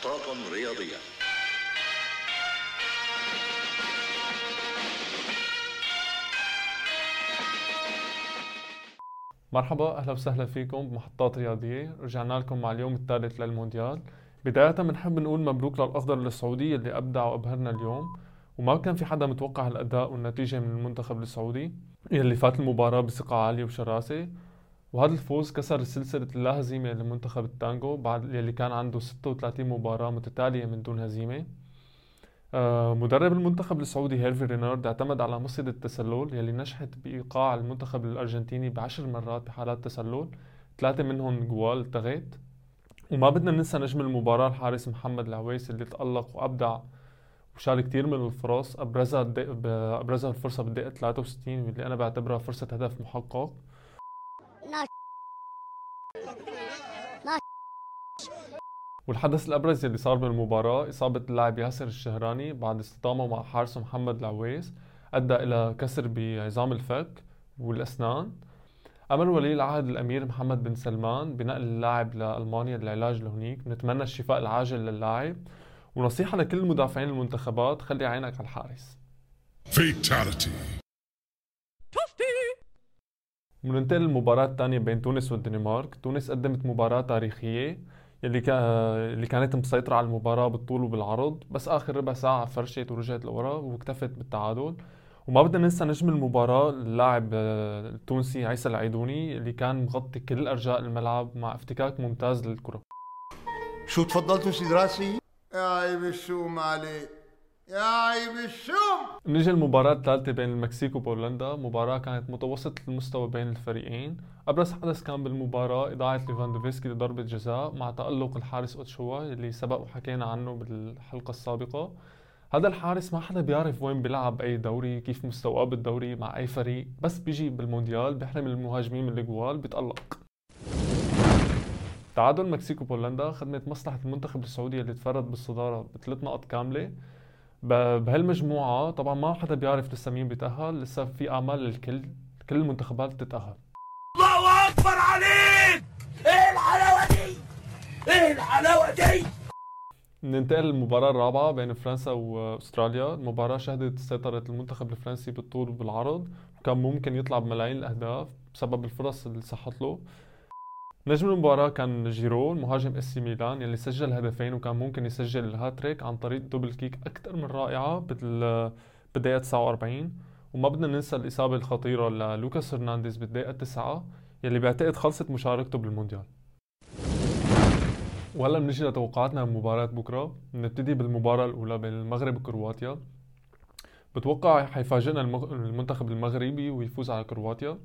محطات رياضية. مرحبا أهلا وسهلا فيكم بمحطات رياضية. رجعنا لكم مع اليوم الثالث للمونديال. بداية بنحب نقول مبروك للأخضر السعودي اللي أبدع وأبهرنا اليوم. وما كان في حدا متوقع الأداء والنتيجة من المنتخب السعودي. يلي فات المباراة بثقة عالية وشراسة. وهذا الفوز كسر سلسلة اللا هزيمة لمنتخب التانجو بعد يلي كان عنده 36 مباراة متتالية من دون هزيمة؟ آه، مدرب المنتخب السعودي هيرفي رينارد اعتمد على مصيدة التسلل يلي نجحت بإيقاع المنتخب الأرجنتيني بعشر مرات بحالات تسلل ثلاثة منهم جوال تغيت. وما بدنا ننسى نجم المباراة الحارس محمد العويس اللي تألق وأبدع وشال كتير من الفرص أبرزها أبرزها الفرصة بالدقيقة 63 واللي أنا بعتبرها فرصة هدف محقق. والحدث الأبرز اللي صار بالمباراة إصابة اللاعب ياسر الشهراني بعد اصطدامه مع حارسه محمد العويس أدى إلى كسر بعظام الفك والأسنان. أمر ولي العهد الأمير محمد بن سلمان بنقل اللاعب لألمانيا للعلاج لهنيك. بنتمنى الشفاء العاجل للاعب. ونصيحة لكل مدافعين المنتخبات خلي عينك على الحارس. وننتقل للمباراة الثانية بين تونس والدنمارك، تونس قدمت مباراة تاريخية اللي كا... اللي كانت مسيطرة على المباراة بالطول وبالعرض بس آخر ربع ساعة فرشت ورجعت لورا واكتفت بالتعادل. وما بدنا ننسى نجم المباراة اللاعب آه، التونسي عيسى العيدوني اللي كان مغطي كل أرجاء الملعب مع افتكاك ممتاز للكرة. شو تفضلتوا سيد راسي؟ يا عيب الشوم عليك. يا عيب الشوم. نجي المباراة الثالثة بين المكسيك وبولندا. مباراة كانت متوسطة المستوى بين الفريقين. أبرز حدث كان بالمباراة إضاعة ليفاندوفسكي لضربة جزاء مع تألق الحارس أوتشوا اللي سبق وحكينا عنه بالحلقة السابقة. هذا الحارس ما حدا بيعرف وين بيلعب أي دوري كيف مستواه بالدوري مع أي فريق. بس بيجي بالمونديال بيحرم المهاجمين من الجوال بيتألق. تعادل المكسيك وبولندا خدمت مصلحة المنتخب السعودي اللي تفرد بالصدارة بثلاث نقط كاملة. بهالمجموعة طبعا ما حدا بيعرف لسه مين بيتأهل لسه في أعمال للكل كل المنتخبات تتأهل الله أكبر عليك! إيه الحلاوة دي؟ إيه الحلاوة دي؟ ننتقل للمباراة الرابعة بين فرنسا وأستراليا، المباراة شهدت سيطرة المنتخب الفرنسي بالطول وبالعرض، وكان ممكن يطلع بملايين الأهداف بسبب الفرص اللي صحت له، نجم المباراة كان جيرو مهاجم اس ميلان يلي سجل هدفين وكان ممكن يسجل الهاتريك عن طريق دوبل كيك أكثر من رائعة بالدقيقة 49 وما بدنا ننسى الإصابة الخطيرة للوكاس هرنانديز بالدقيقة 9 يلي بعتقد خلصت مشاركته بالمونديال. وهلا بنجي لتوقعاتنا لمباراة بكرة. بنبتدي بالمباراة الأولى بين المغرب وكرواتيا بتوقع حيفاجئنا المنتخب المغربي ويفوز على كرواتيا.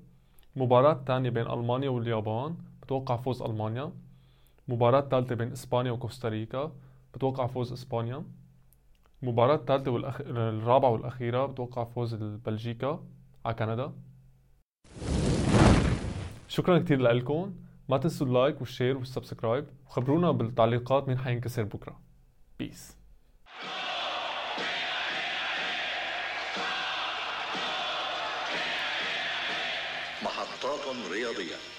المباراة الثانية بين ألمانيا واليابان. بتوقع فوز ألمانيا. مباراة ثالثة بين إسبانيا وكوستاريكا بتوقع فوز إسبانيا. المباراة الثالثة والأخ... الرابعة والأخيرة بتوقع فوز بلجيكا على كندا. شكرا كتير لكم. ما تنسوا ال like وال share وال subscribe. وخبرونا بالتعليقات مين حينكسر بكرة. peace محطات رياضية.